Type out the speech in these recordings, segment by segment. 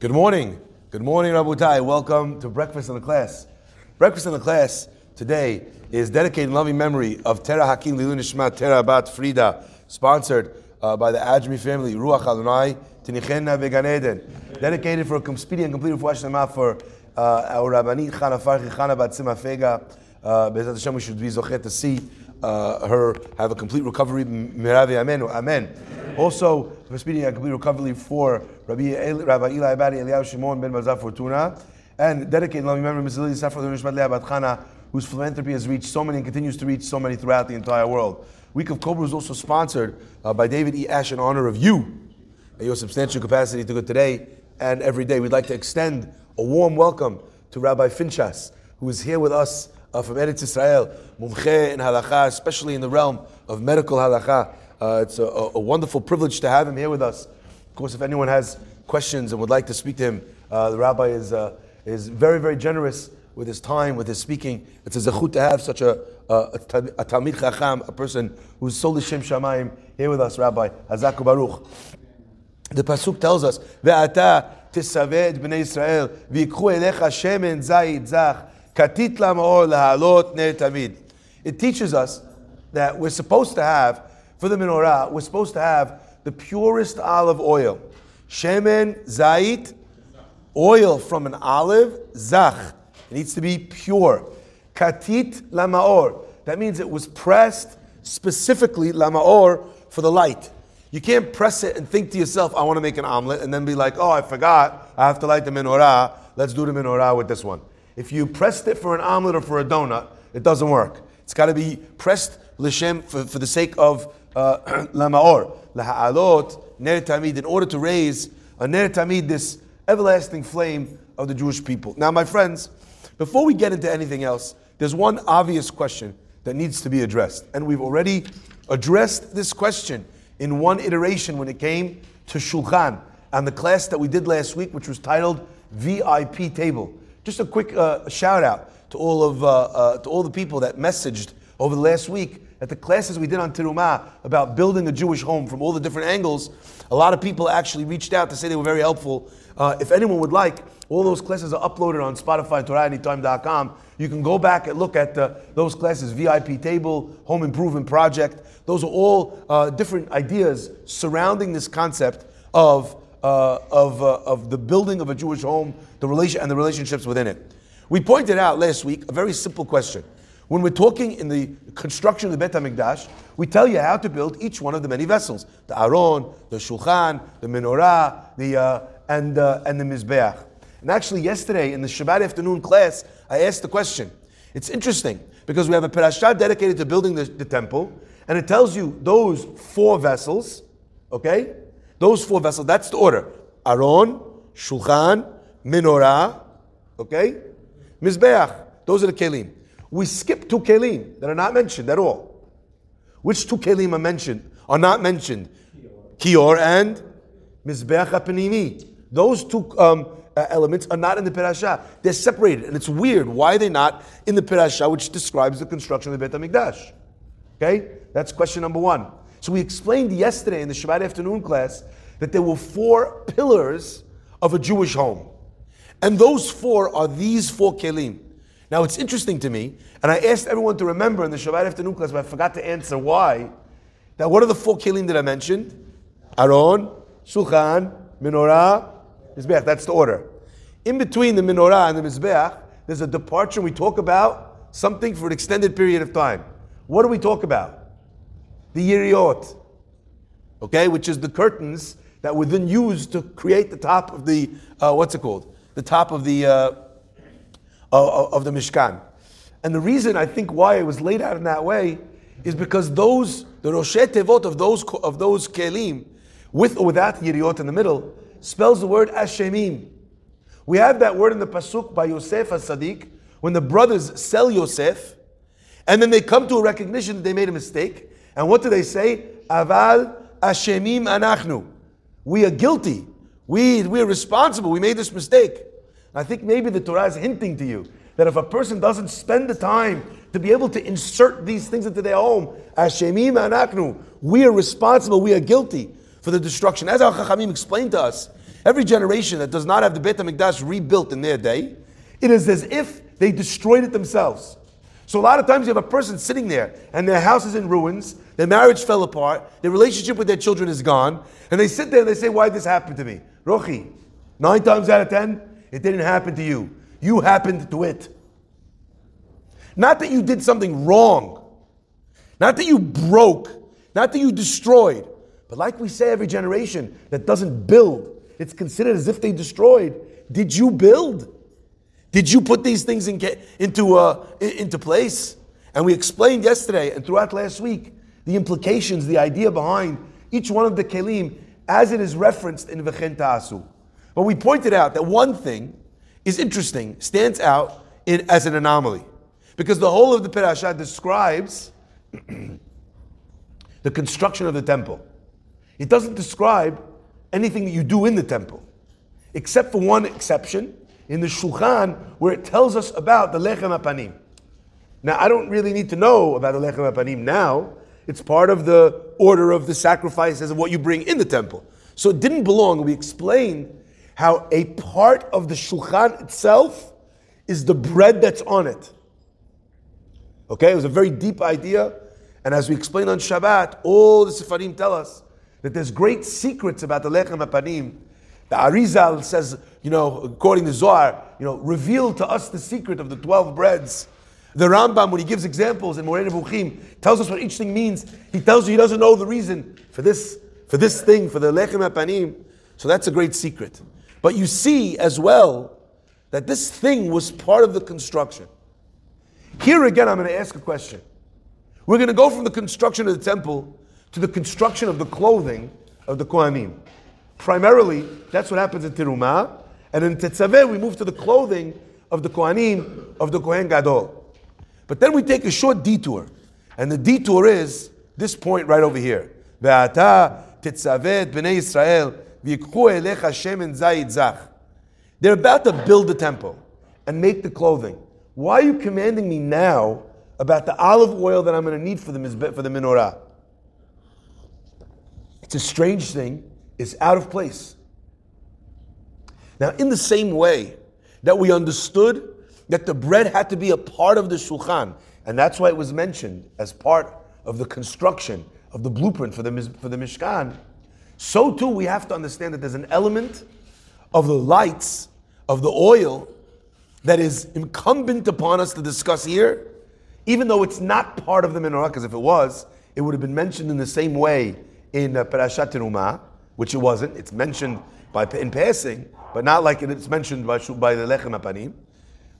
Good morning. Good morning, Rabutai. Welcome to Breakfast in the Class. Breakfast in the Class today is dedicated in loving memory of Tera Hakim Lilu Nishmat Tera Bat Frida, sponsored uh, by the Ajmi family, Ruach Adonai, Tinichenna Vegan Eden. Dedicated for a speedy and complete Refuah for uh, our Rabbanit Chana Farhi Chana Bat Sima Fega. Uh, Bezat Hashem, we should be zochet to see uh, her have a complete recovery. Amen. Amen. Also, for speedy and complete recovery for Rabbi, El, Rabbi Eli Abadi Eliyahu Shimon Ben Mazar Fortuna. And memory of Mrs. Lily Safra Nishmat Leah Bat Chana, whose philanthropy has reached so many and continues to reach so many throughout the entire world. Week of Cobra is also sponsored uh, by David E. Ash in honor of you and your substantial capacity to go today and every day. We'd like to extend a warm welcome to Rabbi Finchas, who is here with us uh, from Eretz Israel, mumche in halacha, especially in the realm of medical halacha. Uh, it's a, a, wonderful privilege to have him here with us. Of course, if anyone has questions and would like to speak to him, uh, the rabbi is, uh, is very, very generous with his time, with his speaking. It's a zechut to have such a, a, a Talmid Chacham, a person who's solely Shem Shamayim, here with us, Rabbi Hazaku Baruch. The Pasuk tells us, Ve'ata tetzaveh b'nei Israel, v'yikchu elecha shemen zayit zach, katit lamaor tamid. It teaches us that we're supposed to have for the menorah, we're supposed to have the purest olive oil. Shemen, zait, oil from an olive, zach. It needs to be pure. Katit lamaor. That means it was pressed specifically lamaor for the light. You can't press it and think to yourself, I want to make an omelet, and then be like, oh, I forgot, I have to light the menorah. Let's do the menorah with this one. If you pressed it for an omelet or for a donut, it doesn't work. It's got to be pressed l'shem for, for the sake of uh, lamaor, laha'alot, ner tamid, in order to raise a ner tamid, this everlasting flame of the Jewish people. Now, my friends, before we get into anything else, there's one obvious question that needs to be addressed. And we've already addressed this question in one iteration when it came to Shulchan and the class that we did last week, which was titled VIP Table. Just a quick uh, shout out to all of uh, uh, to all the people that messaged over the last week at the classes we did on Terumah about building a Jewish home from all the different angles. A lot of people actually reached out to say they were very helpful. Uh, if anyone would like, all those classes are uploaded on Spotify and TorahAnytime.com. You can go back and look at uh, those classes VIP Table, Home Improvement Project. Those are all uh, different ideas surrounding this concept of, uh, of, uh, of the building of a Jewish home the relation, and the relationships within it. We pointed out last week a very simple question. When we're talking in the construction of the Bet HaMikdash, we tell you how to build each one of the many vessels the Aron, the Shulchan, the Menorah, the, uh, and, uh, and the Mizbeach. And actually, yesterday in the Shabbat afternoon class, I asked the question. It's interesting because we have a parasha dedicated to building the, the temple, and it tells you those four vessels, okay? Those four vessels, that's the order. Aron, Shulchan, Menorah, okay? Mizbeach, those are the kelim. We skip two kelim that are not mentioned at all. Which two kelim are mentioned? Are not mentioned? Kior and Mizbeach HaPanimi. Those two um, uh, elements are not in the Pirasha. They're separated. And it's weird. Why are they not in the Pirasha, which describes the construction of the Beit HaMikdash? Okay? That's question number one. So we explained yesterday in the Shabbat afternoon class that there were four pillars of a Jewish home. And those four are these four kelim. Now it's interesting to me, and I asked everyone to remember in the Shabbat afternoon class, but I forgot to answer why. That what are the four kelim that I mentioned? Aron, Shulchan, Menorah, Mizbeach. That's the order. In between the Menorah and the Mizbeach, there's a departure. We talk about something for an extended period of time. What do we talk about? The Yiriot, okay, which is the curtains that were then used to create the top of the, uh, what's it called? The top of the, uh, of the Mishkan. And the reason I think why it was laid out in that way is because those, the Roshet Tevot of those, of those Kelim, with or without Yiriot in the middle, spells the word Ashemim. We have that word in the Pasuk by Yosef as Sadiq, when the brothers sell Yosef, and then they come to a recognition that they made a mistake. And what do they say? Aval Ashemim Anachnu. We are guilty. We, we are responsible. We made this mistake. I think maybe the Torah is hinting to you that if a person doesn't spend the time to be able to insert these things into their home, Ashemim anachnu, we are responsible, we are guilty for the destruction. As Al Chachamim explained to us, every generation that does not have the Beit HaMikdash rebuilt in their day, it is as if they destroyed it themselves. So a lot of times you have a person sitting there and their house is in ruins, their marriage fell apart, their relationship with their children is gone, and they sit there and they say, Why did this happen to me? Rochi, nine times out of ten, it didn't happen to you. You happened to it. Not that you did something wrong, not that you broke, not that you destroyed, but like we say every generation that doesn't build, it's considered as if they destroyed. Did you build? Did you put these things in, into, uh, into place? And we explained yesterday and throughout last week the implications, the idea behind each one of the kelim as it is referenced in V'chen Ta'asu. But we pointed out that one thing is interesting, stands out in, as an anomaly. Because the whole of the Perashah describes the construction of the temple. It doesn't describe anything that you do in the temple, except for one exception in the Shulchan where it tells us about the Lechem Apanim. Now, I don't really need to know about the Lechem Apanim now. It's part of the order of the sacrifices of what you bring in the temple. So it didn't belong. We explained how a part of the Shulchan itself is the bread that's on it. Okay, it was a very deep idea. And as we explained on Shabbat, all the Sefarim tell us that there's great secrets about the Lechem Apanim. The Arizal says, you know, according to Zohar, you know, reveal to us the secret of the 12 breads. The Rambam, when he gives examples in Moreh Nevuchim, tells us what each thing means. He tells you he doesn't know the reason for this, for this thing, for the Lechem Apanim. So that's a great secret. But you see as well that this thing was part of the construction. Here again, I'm going to ask a question. We're going to go from the construction of the temple to the construction of the clothing of the Kohanim. Primarily, that's what happens in Terumah. And in Tetzaveh, we move to the clothing of the Kohanim, of the Kohen Gadol. But then we take a short detour. And the detour is this point right over here. Ve'ata tetzaveh b'nei Yisrael v'yikchu elecha shemen zayit zach. They're about to build the temple and make the clothing. Why are you commanding me now about the olive oil that I'm going to need for the, for the menorah? It's a strange thing. It's out of place. Now, in the same way that we understood that the bread had to be a part of the shulchan, and that's why it was mentioned as part of the construction of the blueprint for the, for the Mishkan, so too we have to understand that there's an element of the lights, of the oil, that is incumbent upon us to discuss here, even though it's not part of the menorah, because if it was, it would have been mentioned in the same way in uh, Parashat Terumah, which it wasn't. It's mentioned by in passing, but not like it's mentioned by, by the Lechem Apanim.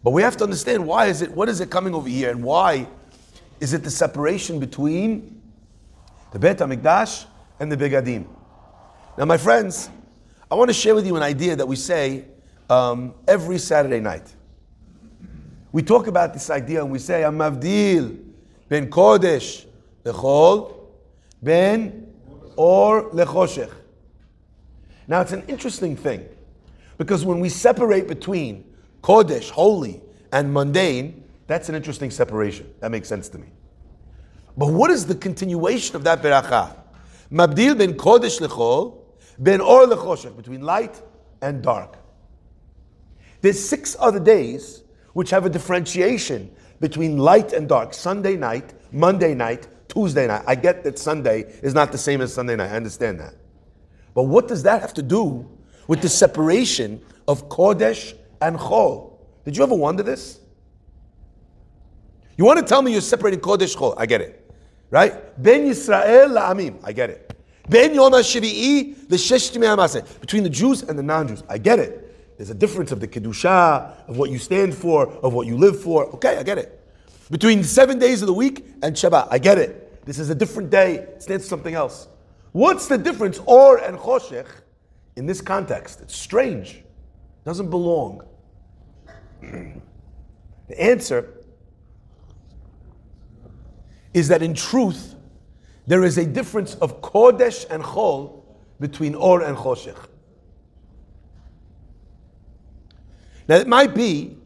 But we have to understand why is it, what is it coming over here, and why is it the separation between the Beit HaMikdash and the Begadim? Now, my friends, I want to share with you an idea that we say um, every Saturday night. We talk about this idea and we say, Amavdil ben Kodesh lechol ben or lechoshech. Now it's an interesting thing because when we separate between Kodesh, holy, and mundane, that's an interesting separation. That makes sense to me. But what is the continuation of that beracha? Mabdil ben Kodesh lechol, ben or lechoshech, between light and dark. There's six other days which have a differentiation between light and dark. Sunday night, Monday night, Tuesday night. I get that Sunday is not the same as Sunday night. I understand that. But what does that have to do with the separation of Kodesh and Chol? Did you ever wonder this? You want to tell me you're separating Kodesh Chol? I get it. Right? Ben Yisrael la'amim. I get it. Ben Yom HaShivi'i l'shesh Between the Jews and the non-Jews. I get it. There's a difference of the Kedusha, of what you stand for, of what you live for. Okay, I get it. Between seven days of the week and Shabbat. I get it. This is a different day. It stands for something else. What's the difference, or and choshech, in this context? It's strange. It doesn't belong. the answer is that in truth, there is a difference of kodesh and chol between or and choshech. Now, it might be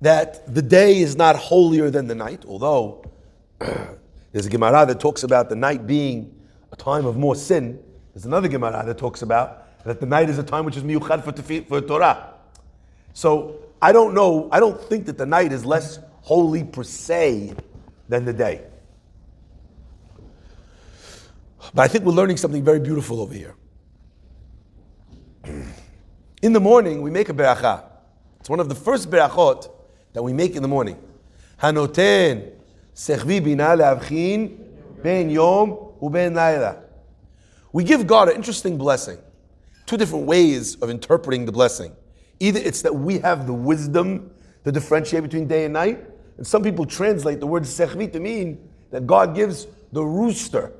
that the day is not holier than the night, although there's a Gemara that talks about the night being a time of more sin. There's another Gemara that talks about that the night is a time which is miyuchad for, tefi- for Torah. So I don't know, I don't think that the night is less holy per se than the day. But I think we're learning something very beautiful over here. In the morning, we make a beracha. It's one of the first berachot that we make in the morning. Hanoten sechvi bina leavchin ben yom. We give God an interesting blessing. Two different ways of interpreting the blessing. Either it's that we have the wisdom to differentiate between day and night, and some people translate the word sechvi to mean that God gives the rooster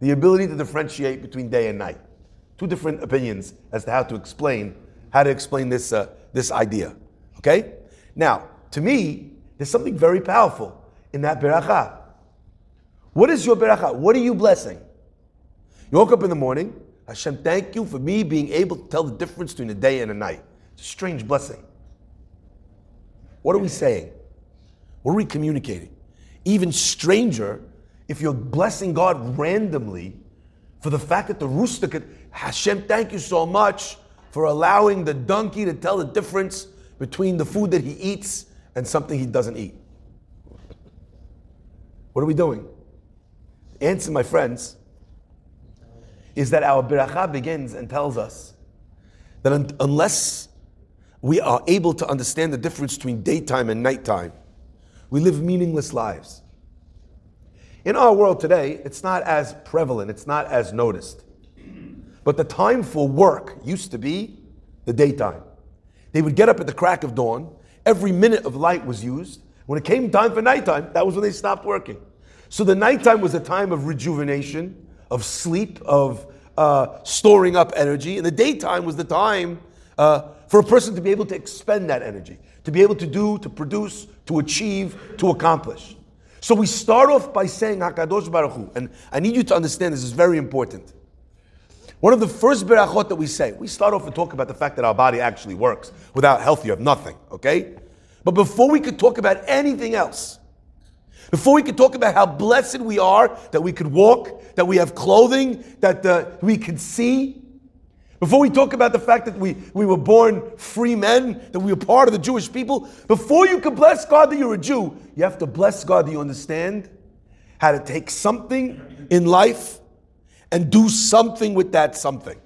the ability to differentiate between day and night. Two different opinions as to how to explain how to explain this uh, this idea. Okay, now to me, there's something very powerful in that beracha. What is your beracha? What are you blessing? You woke up in the morning. Hashem, thank you for me being able to tell the difference between a day and a night. It's a strange blessing. What are we saying? What are we communicating? Even stranger, if you're blessing God randomly for the fact that the rooster could, Hashem, thank you so much for allowing the donkey to tell the difference between the food that he eats and something he doesn't eat. What are we doing? Answer, my friends, is that our beracha begins and tells us that un- unless we are able to understand the difference between daytime and nighttime, we live meaningless lives. In our world today, it's not as prevalent, it's not as noticed. But the time for work used to be the daytime. They would get up at the crack of dawn, every minute of light was used. When it came time for nighttime, that was when they stopped working. So the nighttime was a time of rejuvenation, of sleep, of uh, storing up energy, and the daytime was the time uh, for a person to be able to expend that energy, to be able to do, to produce, to achieve, to accomplish. So we start off by saying Hakadosh Baruch Hu, and I need you to understand this is very important. One of the first berachot that we say, we start off and talk about the fact that our body actually works. Without health, you have nothing, okay? But before we could talk about anything else, before we could talk about how blessed we are that we could walk, that we have clothing, that uh, we can see, before we talk about the fact that we, we were born free men, that we were part of the Jewish people, before you can bless God that you're a Jew, you have to bless God that you understand how to take something in life and do something with that something.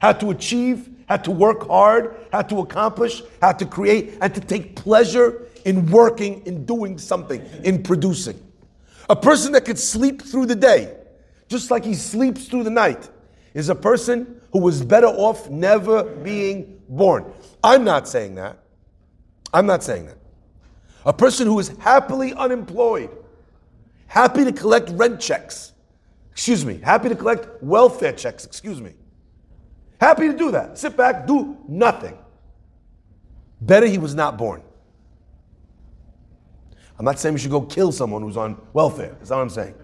How to achieve, how to work hard, how to accomplish, how to create, and to take pleasure in working, in doing something, in producing. A person that could sleep through the day, just like he sleeps through the night, is a person who was better off never being born. I'm not saying that. I'm not saying that. A person who is happily unemployed, happy to collect rent checks, excuse me, happy to collect welfare checks, excuse me. Happy to do that. Sit back, do nothing. Better he was not born. I'm not saying we should go kill someone who's on welfare. That's not what I'm saying.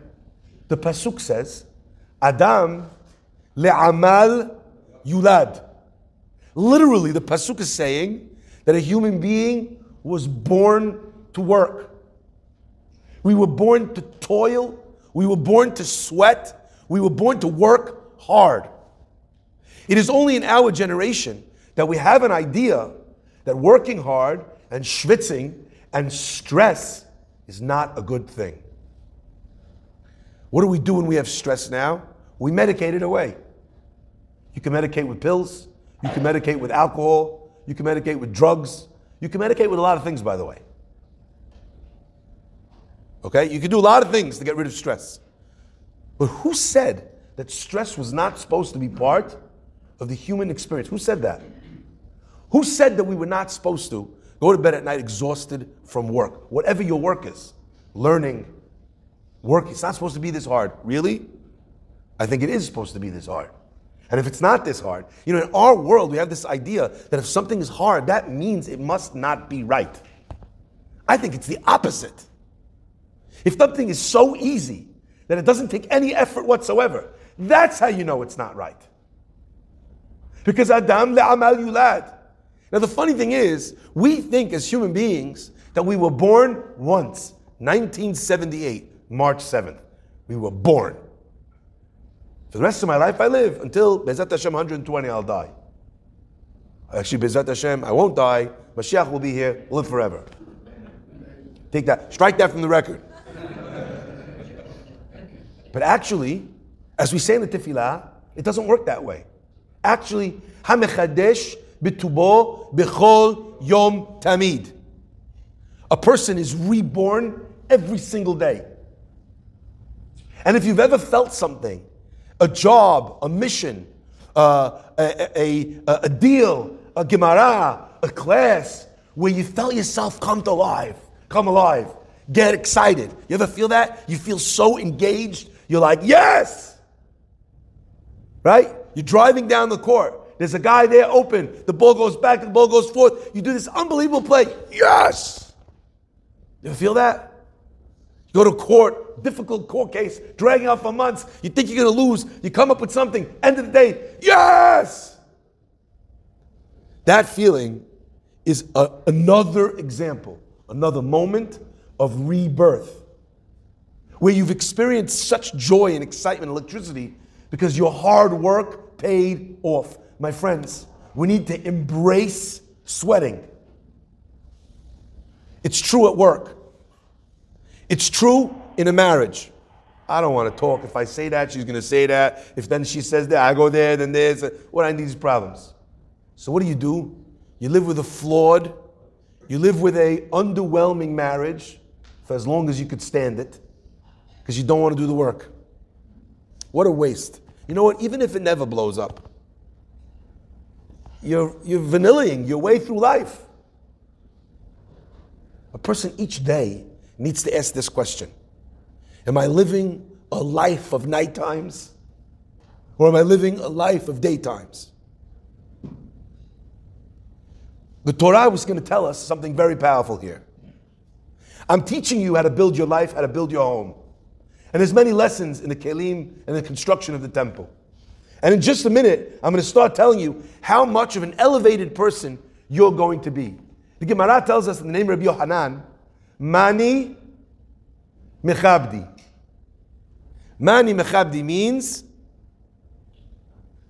The Pasuk says, Adam le'amal yulad. Literally, the Pasuk is saying that a human being was born to work. We were born to toil. We were born to sweat. We were born to work hard. It is only in our generation that we have an idea that working hard and schwitzing and stress is not a good thing. What do we do when we have stress now? We medicate it away. You can medicate with pills, you can medicate with alcohol, you can medicate with drugs, you can medicate with a lot of things, by the way. Okay? You can do a lot of things to get rid of stress. But who said that stress was not supposed to be part of the human experience? Who said that? Who said that we were not supposed to go to bed at night exhausted from work? Whatever your work is, learning, work, it's not supposed to be this hard. Really? I think it is supposed to be this hard. And if it's not this hard, you know, in our world, we have this idea that if something is hard, that means it must not be right. I think it's the opposite. If something is so easy that it doesn't take any effort whatsoever, that's how you know it's not right. Because Adam le'amal yulad. Now the funny thing is, we think as human beings that we were born once, 1978, March 7th. We were born. For the rest of my life, I live until Bezat Hashem 120, I'll die. Actually, Bezat Hashem, I won't die. Mashiach will be here, live forever. Take that, strike that from the record. But actually, as we say in the Tefillah, it doesn't work that way. Actually, Hamechadesh bitubo bechol yom tamid. A person is reborn every single day. And if you've ever felt something, a job, a mission, uh, a, a, a, a deal, a Gemara, a class, where you felt yourself come to life, come alive, get excited. You ever feel that? You feel so engaged, you're like, yes! Right? You're driving down the court. There's a guy there open. The ball goes back, the ball goes forth. You do this unbelievable play. Yes! You feel that? You go to court, difficult court case, dragging out for months. You think you're going to lose. You come up with something. End of the day, yes! That feeling is a, another example, another moment of rebirth where you've experienced such joy and excitement and electricity because your hard work paid off. My friends, we need to embrace sweating. It's true at work. It's true in a marriage. I don't want to talk. If I say that, she's going to say that. If then she says that, I go there, then there's what I need these problems. So what do you do? You live with a flawed, you live with a underwhelming marriage for as long as you could stand it because you don't want to do the work. What a waste. You know what? Even if it never blows up, you're, you're vanillaing your way through life. A person each day needs to ask this question Am I living a life of night times? Or am I living a life of daytimes? The Torah was going to tell us something very powerful here. I'm teaching you how to build your life, how to build your home. And there's many lessons in the kelim and the construction of the temple. And in just a minute, I'm going to start telling you how much of an elevated person you're going to be. The Gemara tells us in the name of Rabbi Yohanan, Mani Mechabdi. Mani Mechabdi means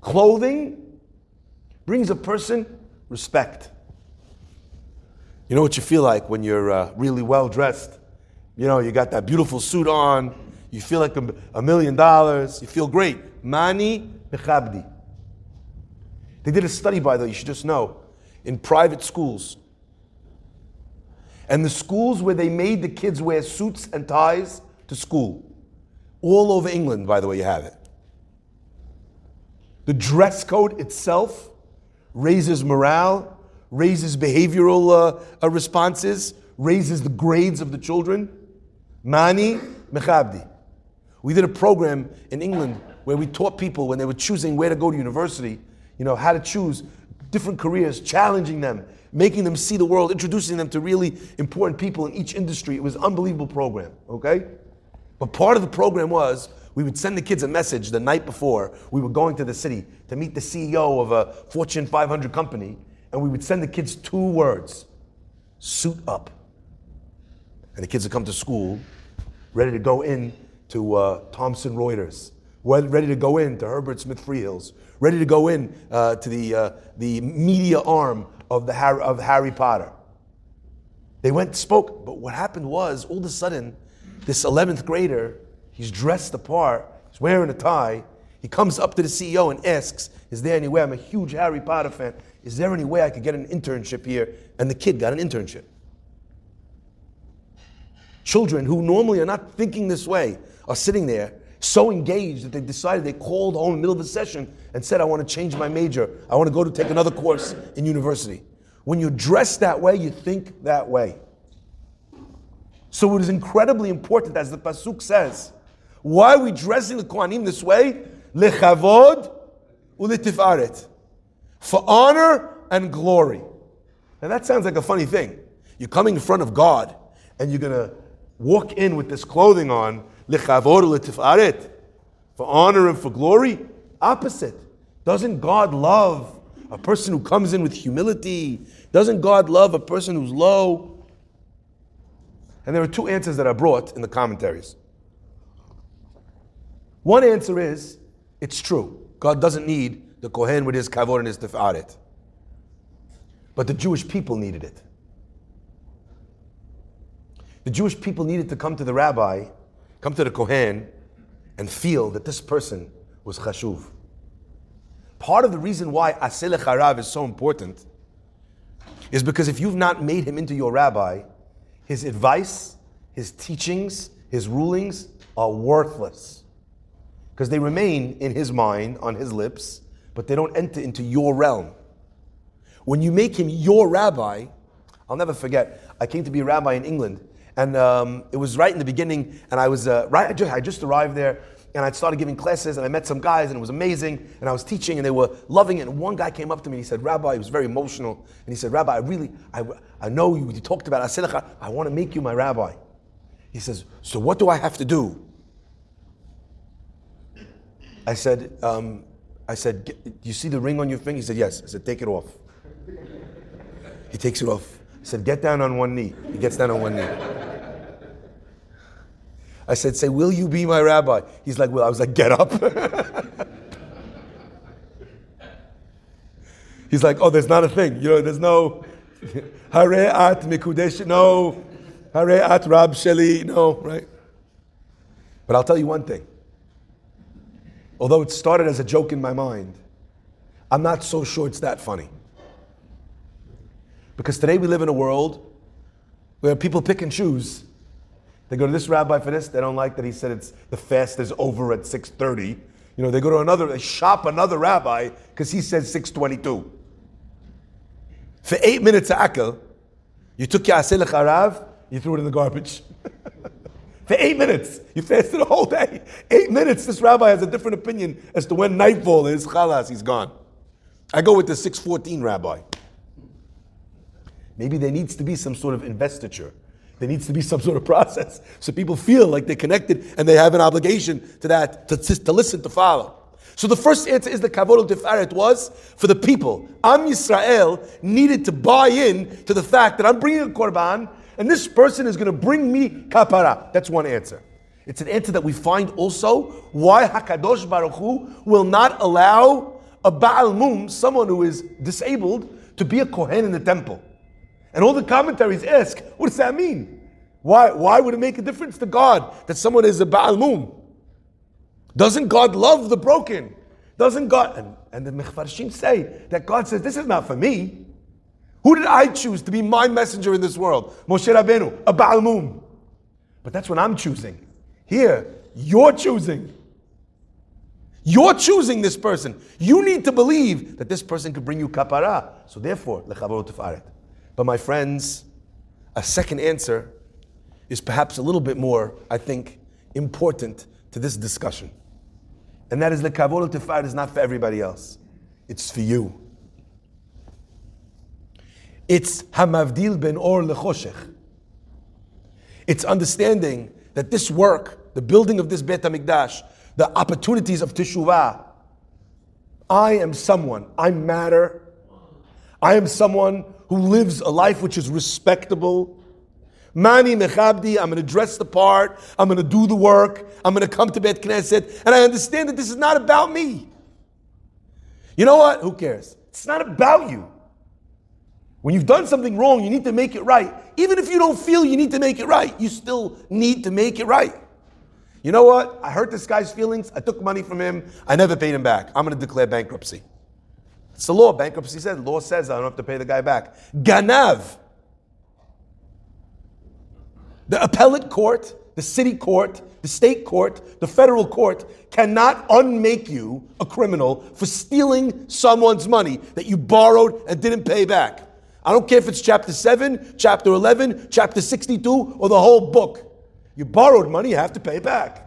clothing brings a person respect. You know what you feel like when you're uh, really well dressed? You know, you got that beautiful suit on, you feel like a, a million dollars. You feel great. Mani mechabdi. They did a study, by the way, you should just know, in private schools. And the schools where they made the kids wear suits and ties to school. All over England, by the way, you have it. The dress code itself raises morale, raises behavioral uh, uh, responses, raises the grades of the children. Mani mechabdi. We did a program in England where we taught people when they were choosing where to go to university, you know, how to choose different careers, challenging them, making them see the world, introducing them to really important people in each industry. It was an unbelievable program, okay? But part of the program was we would send the kids a message the night before we were going to the city to meet the CEO of a Fortune 500 company, and we would send the kids two words suit up. And the kids would come to school ready to go in to uh, Thomson Reuters, ready to go in to Herbert Smith Freehills, ready to go in uh, to the, uh, the media arm of, the Harry, of Harry Potter. They went spoke, but what happened was all of a sudden, this 11th grader, he's dressed the part, he's wearing a tie, he comes up to the CEO and asks, Is there any way? I'm a huge Harry Potter fan. Is there any way I could get an internship here? And the kid got an internship. Children who normally are not thinking this way are sitting there so engaged that they decided they called home in the middle of the session and said, I want to change my major. I want to go to take another course in university. When you're dressed that way, you think that way. So it is incredibly important, as the Pasuk says, why are we dressing the Kohanim this way? Lechavod ulitifaret. For honor and glory. And that sounds like a funny thing. You're coming in front of God and you're going to walk in with this clothing on lechavod for honor and for glory. Opposite. Doesn't God love a person who comes in with humility? Doesn't God love a person who's low? And there are two answers that are brought in the commentaries. One answer is it's true. God doesn't need the Kohen with his kavod and his tifaret. but the Jewish people needed it. The Jewish people needed to come to the rabbi, come to the Kohen, and feel that this person was chashuv. Part of the reason why Aselech Harav is so important is because if you've not made him into your rabbi, his advice, his teachings, his rulings are worthless. Because they remain in his mind, on his lips, but they don't enter into your realm. When you make him your rabbi, I'll never forget, I came to be a rabbi in England, and um, it was right in the beginning, and I was uh, right, I just, I just arrived there, and I started giving classes, and I met some guys, and it was amazing, and I was teaching, and they were loving it. And one guy came up to me, and he said, Rabbi, he was very emotional, and he said, Rabbi, I really, I, I know you, you talked about Aselecha, I want to make you my rabbi. He says, So what do I have to do? I said, um, I said, "Do you see the ring on your finger? He said, Yes. I said, Take it off. He takes it off. I said, Get down on one knee. He gets down on one knee. I said, Say, Will you be my rabbi? He's like, Well, I was like, Get up. He's like, Oh, there's not a thing. You know, there's no Hare at Mikudesh. No. Hare at Rab Sheli. No, right? But I'll tell you one thing. Although it started as a joke in my mind, I'm not so sure it's that funny. Because today we live in a world where people pick and choose. They go to this rabbi for this. They don't like that he said it's the fast is over at 6:30. You know, they go to another, they shop another rabbi because he says 6:22. For eight minutes of you took your asilach harav, you threw it in the garbage. For eight minutes, you fasted the whole day. Eight minutes, this rabbi has a different opinion as to when nightfall is. Chalas, he's gone. I go with the 614 rabbi. Maybe there needs to be some sort of investiture. There needs to be some sort of process so people feel like they're connected and they have an obligation to that, to, to listen, to follow. So the first answer is the Kavod Tifaret was for the people. Am Yisrael needed to buy in to the fact that I'm bringing a korban and this person is going to bring me kapara. That's one answer. It's an answer that we find also why Hakadosh Baruch Hu will not allow a Baal Mum, someone who is disabled, to be a Kohen in the temple. And all the commentaries ask, what does that mean? Why, why would it make a difference to God that someone is a Baal Mum? Doesn't God love the broken? Doesn't God? And, and the Mefarshim say that God says, this is not for me. Who did I choose to be my messenger in this world? Moshe Rabbeinu, a Baal Mum. But that's what I'm choosing. Here, you're choosing. You're choosing this person. You need to believe that this person could bring you kapara. So therefore, lechavot tifaret. But my friends, a second answer is perhaps a little bit more, I think, important to this discussion. And that is the kavod tifaret is not for everybody else. It's for you. It's hamavdil ben or lechoshech. It's understanding that this work, the building of this Beit HaMikdash, the opportunities of Teshuvah, I am someone, I matter. I am someone who lives a life which is respectable. Mani mechabdi, I'm going to dress the part, I'm going to do the work, I'm going to come to Beit Knesset, and I understand that this is not about me. You know what? Who cares? It's not about you. When you've done something wrong, you need to make it right. Even if you don't feel you need to make it right, you still need to make it right. You know what? I hurt this guy's feelings. I took money from him. I never paid him back. I'm going to declare bankruptcy. It's the law. Bankruptcy says, law says I don't have to pay the guy back. Ganav. The appellate court, the city court, the state court, the federal court cannot unmake you a criminal for stealing someone's money that you borrowed and didn't pay back. I don't care if it's chapter 7, chapter 11, chapter 62, or the whole book. You borrowed money, you have to pay back.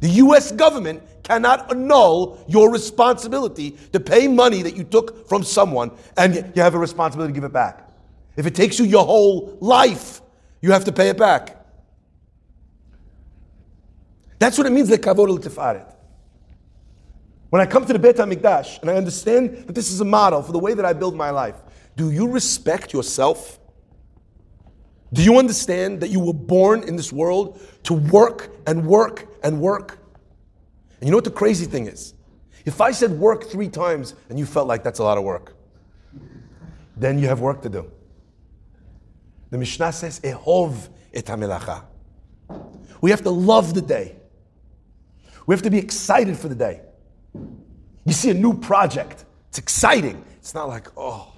The US government cannot annul your responsibility to pay money that you took from someone, and you have a responsibility to give it back. If it takes you your whole life, you have to pay it back. That's what it means, the kavod al-tifaret. When I come to the Beit HaMikdash and I understand that this is a model for the way that I build my life, do you respect yourself? Do you understand that you were born in this world to work and work and work? And you know what the crazy thing is? If I said work three times and you felt like that's a lot of work, then you have work to do. The Mishnah says, Ehov et. We have to love the day. We have to be excited for the day. You see a new project, it's exciting. It's not like, oh.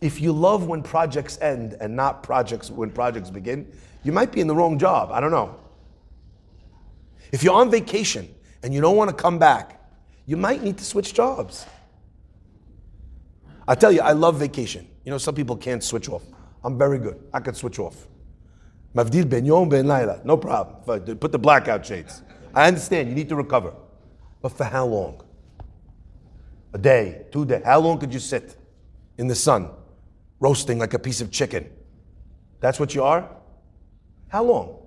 If you love when projects end and not projects when projects begin, you might be in the wrong job. I don't know. If you're on vacation and you don't want to come back, you might need to switch jobs. I tell you, I love vacation. You know, some people can't switch off. I'm very good. I can switch off. Mavdil ben yom ben laila. No problem. Put the blackout shades. I understand. You need to recover. But for how long? A day, two days. How long could you sit in the sun, roasting like a piece of chicken? That's what you are? How long?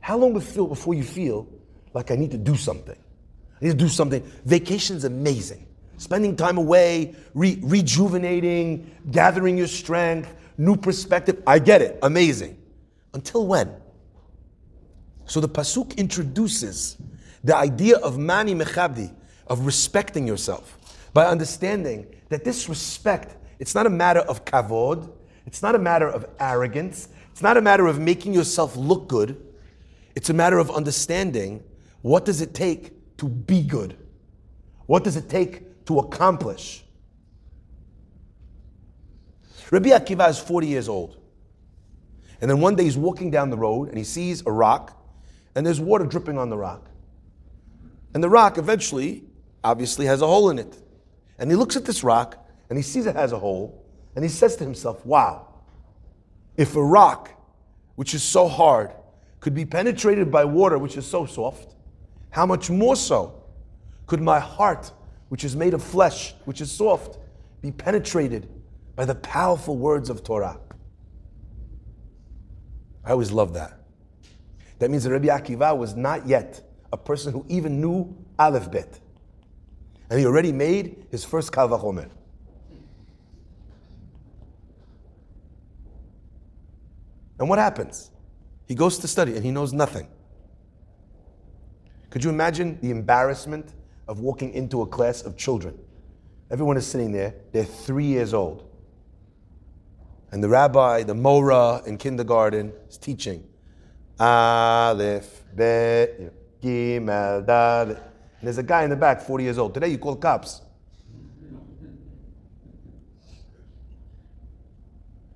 How long before you feel like I need to do something? I need to do something. Vacation's amazing. Spending time away, re- rejuvenating, gathering your strength, new perspective. I get it. Amazing. Until when? So the Pasuk introduces the idea of mani mechabdi, of respecting yourself, by understanding that this respect, it's not a matter of kavod, it's not a matter of arrogance, it's not a matter of making yourself look good. It's a matter of understanding what does it take to be good? What does it take to accomplish? Rabbi Akiva is 40 years old. And then one day he's walking down the road and he sees a rock and there's water dripping on the rock. And the rock eventually, obviously, has a hole in it. And he looks at this rock and he sees it has a hole and he says to himself, wow, if a rock, which is so hard, could be penetrated by water, which is so soft, how much more so could my heart, which is made of flesh, which is soft, be penetrated by the powerful words of Torah? I always love that. That means that Rabbi Akiva was not yet a person who even knew Aleph Bet. And he already made his first Kal And what happens? He goes to study and he knows nothing. Could you imagine the embarrassment of walking into a class of children? Everyone is sitting there, they're three years old. And the rabbi, the Mora in kindergarten, is teaching. Aleph, Bet, Gimel, Dalet. And there's a guy in the back, 40 years old. Today you call cops.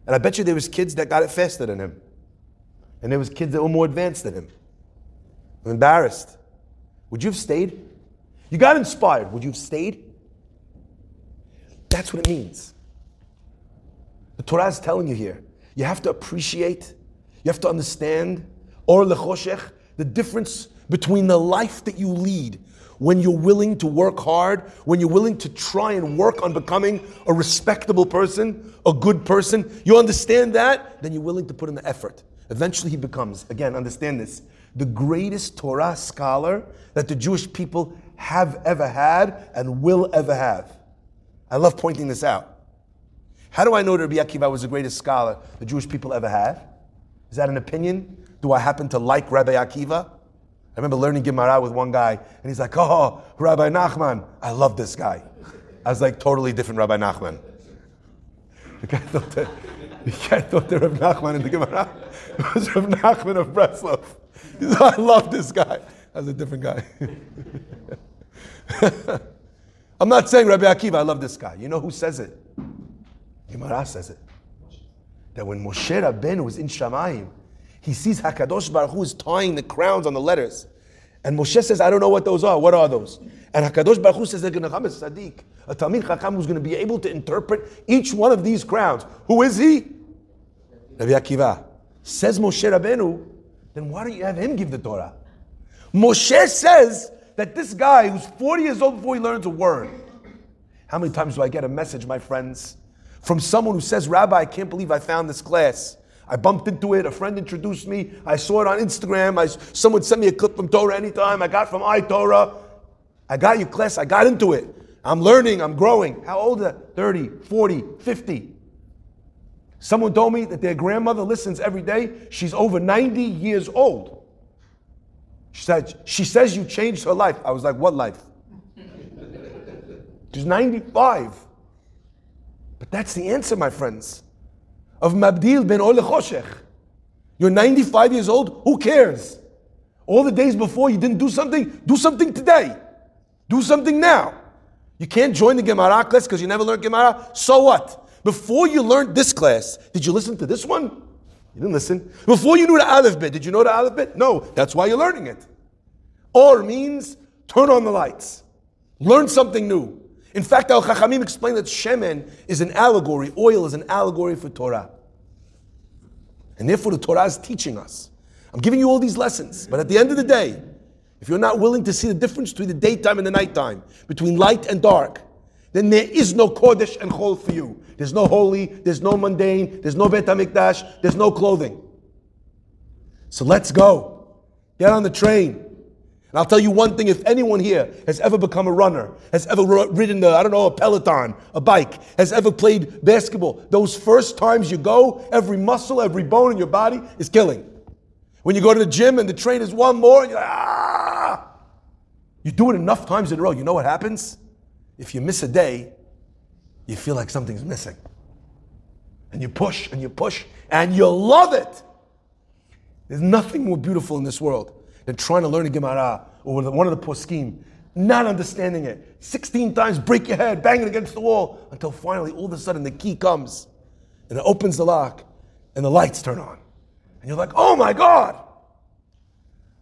And I bet you there was kids that got it faster than him. And there was kids that were more advanced than him. I'm embarrassed. Would you have stayed? You got inspired. Would you have stayed? That's what it means. The Torah is telling you here. You have to appreciate, you have to understand, or lechoshech, the difference between the life that you lead when you're willing to work hard, when you're willing to try and work on becoming a respectable person, a good person, you understand that, then you're willing to put in the effort. Eventually, he becomes, again, understand this, the greatest Torah scholar that the Jewish people have ever had and will ever have. I love pointing this out. How do I know that Rabbi Akiva was the greatest scholar the Jewish people ever had? Is that an opinion? Do I happen to like Rabbi Akiva? I remember learning Gemara with one guy, and he's like, "Oh, Rabbi Nachman, I love this guy." I was like, "Totally different Rabbi Nachman." The guy thought that, the guy thought that Rabbi Nachman in the Gemara was Rabbi Nachman of Breslov. He said, "I love this guy." That's a different guy. I'm not saying Rabbi Akiva. I love this guy. You know who says it? Gemara says it. That when Moshe Rabbeinu was in Shamayim, he sees Hakadosh Baruch Hu is tying the crowns on the letters, and Moshe says, "I don't know what those are. What are those?" And Hakadosh Baruch Hu says, "They're going to come as Sadiq, a Talmid Chacham who's going to be able to interpret each one of these crowns. Who is he? Rabbi Akiva says Moshe Rabbeinu. Then why don't you have him give the Torah? Moshe says that this guy who's 40 years old before he learns a word. How many times do I get a message, my friends, from someone who says, Rabbi, I can't believe I found this class. I bumped into it. A friend introduced me. I saw it on Instagram. I, someone sent me a clip from Torah anytime. I got from iTorah. I got your class. I got into it. I'm learning. I'm growing. How old are 30, 40, 50? Someone told me that their grandmother listens every day. She's over 90 years old. She said, she says you changed her life. I was like, what life? She's 95. But that's the answer, my friends. Of Mabdil ben Or Choshech. You're 95 years old, who cares? All the days before you didn't do something, do something today. Do something now. You can't join the Gemara class because you never learned Gemara. So what? Before you learned this class, did you listen to this one? You didn't listen. Before you knew the Aleph bit, did you know the Aleph bit? No, that's why you're learning it. Or means turn on the lights. Learn something new. In fact, Al Chachamim explained that Shemen is an allegory, oil is an allegory for Torah. And therefore, the Torah is teaching us. I'm giving you all these lessons, but at the end of the day, if you're not willing to see the difference between the daytime and the nighttime, between light and dark, then there is no Kodesh and Chol for you. There's no holy, there's no mundane, there's no Bet HaMikdash, there's no clothing. So let's go. Get on the train. And I'll tell you one thing if anyone here has ever become a runner, has ever ridden the, I don't know, a peloton, a bike, has ever played basketball, those first times you go, every muscle, every bone in your body is killing. When you go to the gym and the train is one more, you're like, ah! You do it enough times in a row, you know what happens? If you miss a day, you feel like something's missing. And you push and you push and you love it. There's nothing more beautiful in this world than trying to learn a Gemara or one of the poskim, not understanding it. 16 times break your head, bang it against the wall until finally all of a sudden the key comes and it opens the lock and the lights turn on. And you're like, oh my God.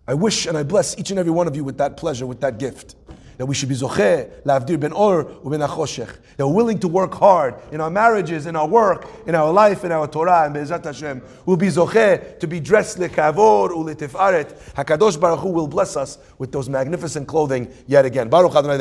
I wish and I bless each and every one of you with that pleasure, with that gift that we should be zocheh, la'avdir ben or uben achoshech. That we're willing to work hard in our marriages, in our work, in our life, in our Torah, and Be'ezrat Hashem. We'll be zocheh to be dressed lechavod u'letifaret. Hakadosh Baruch Hu will bless us with those magnificent clothing yet again. Baruch Adonai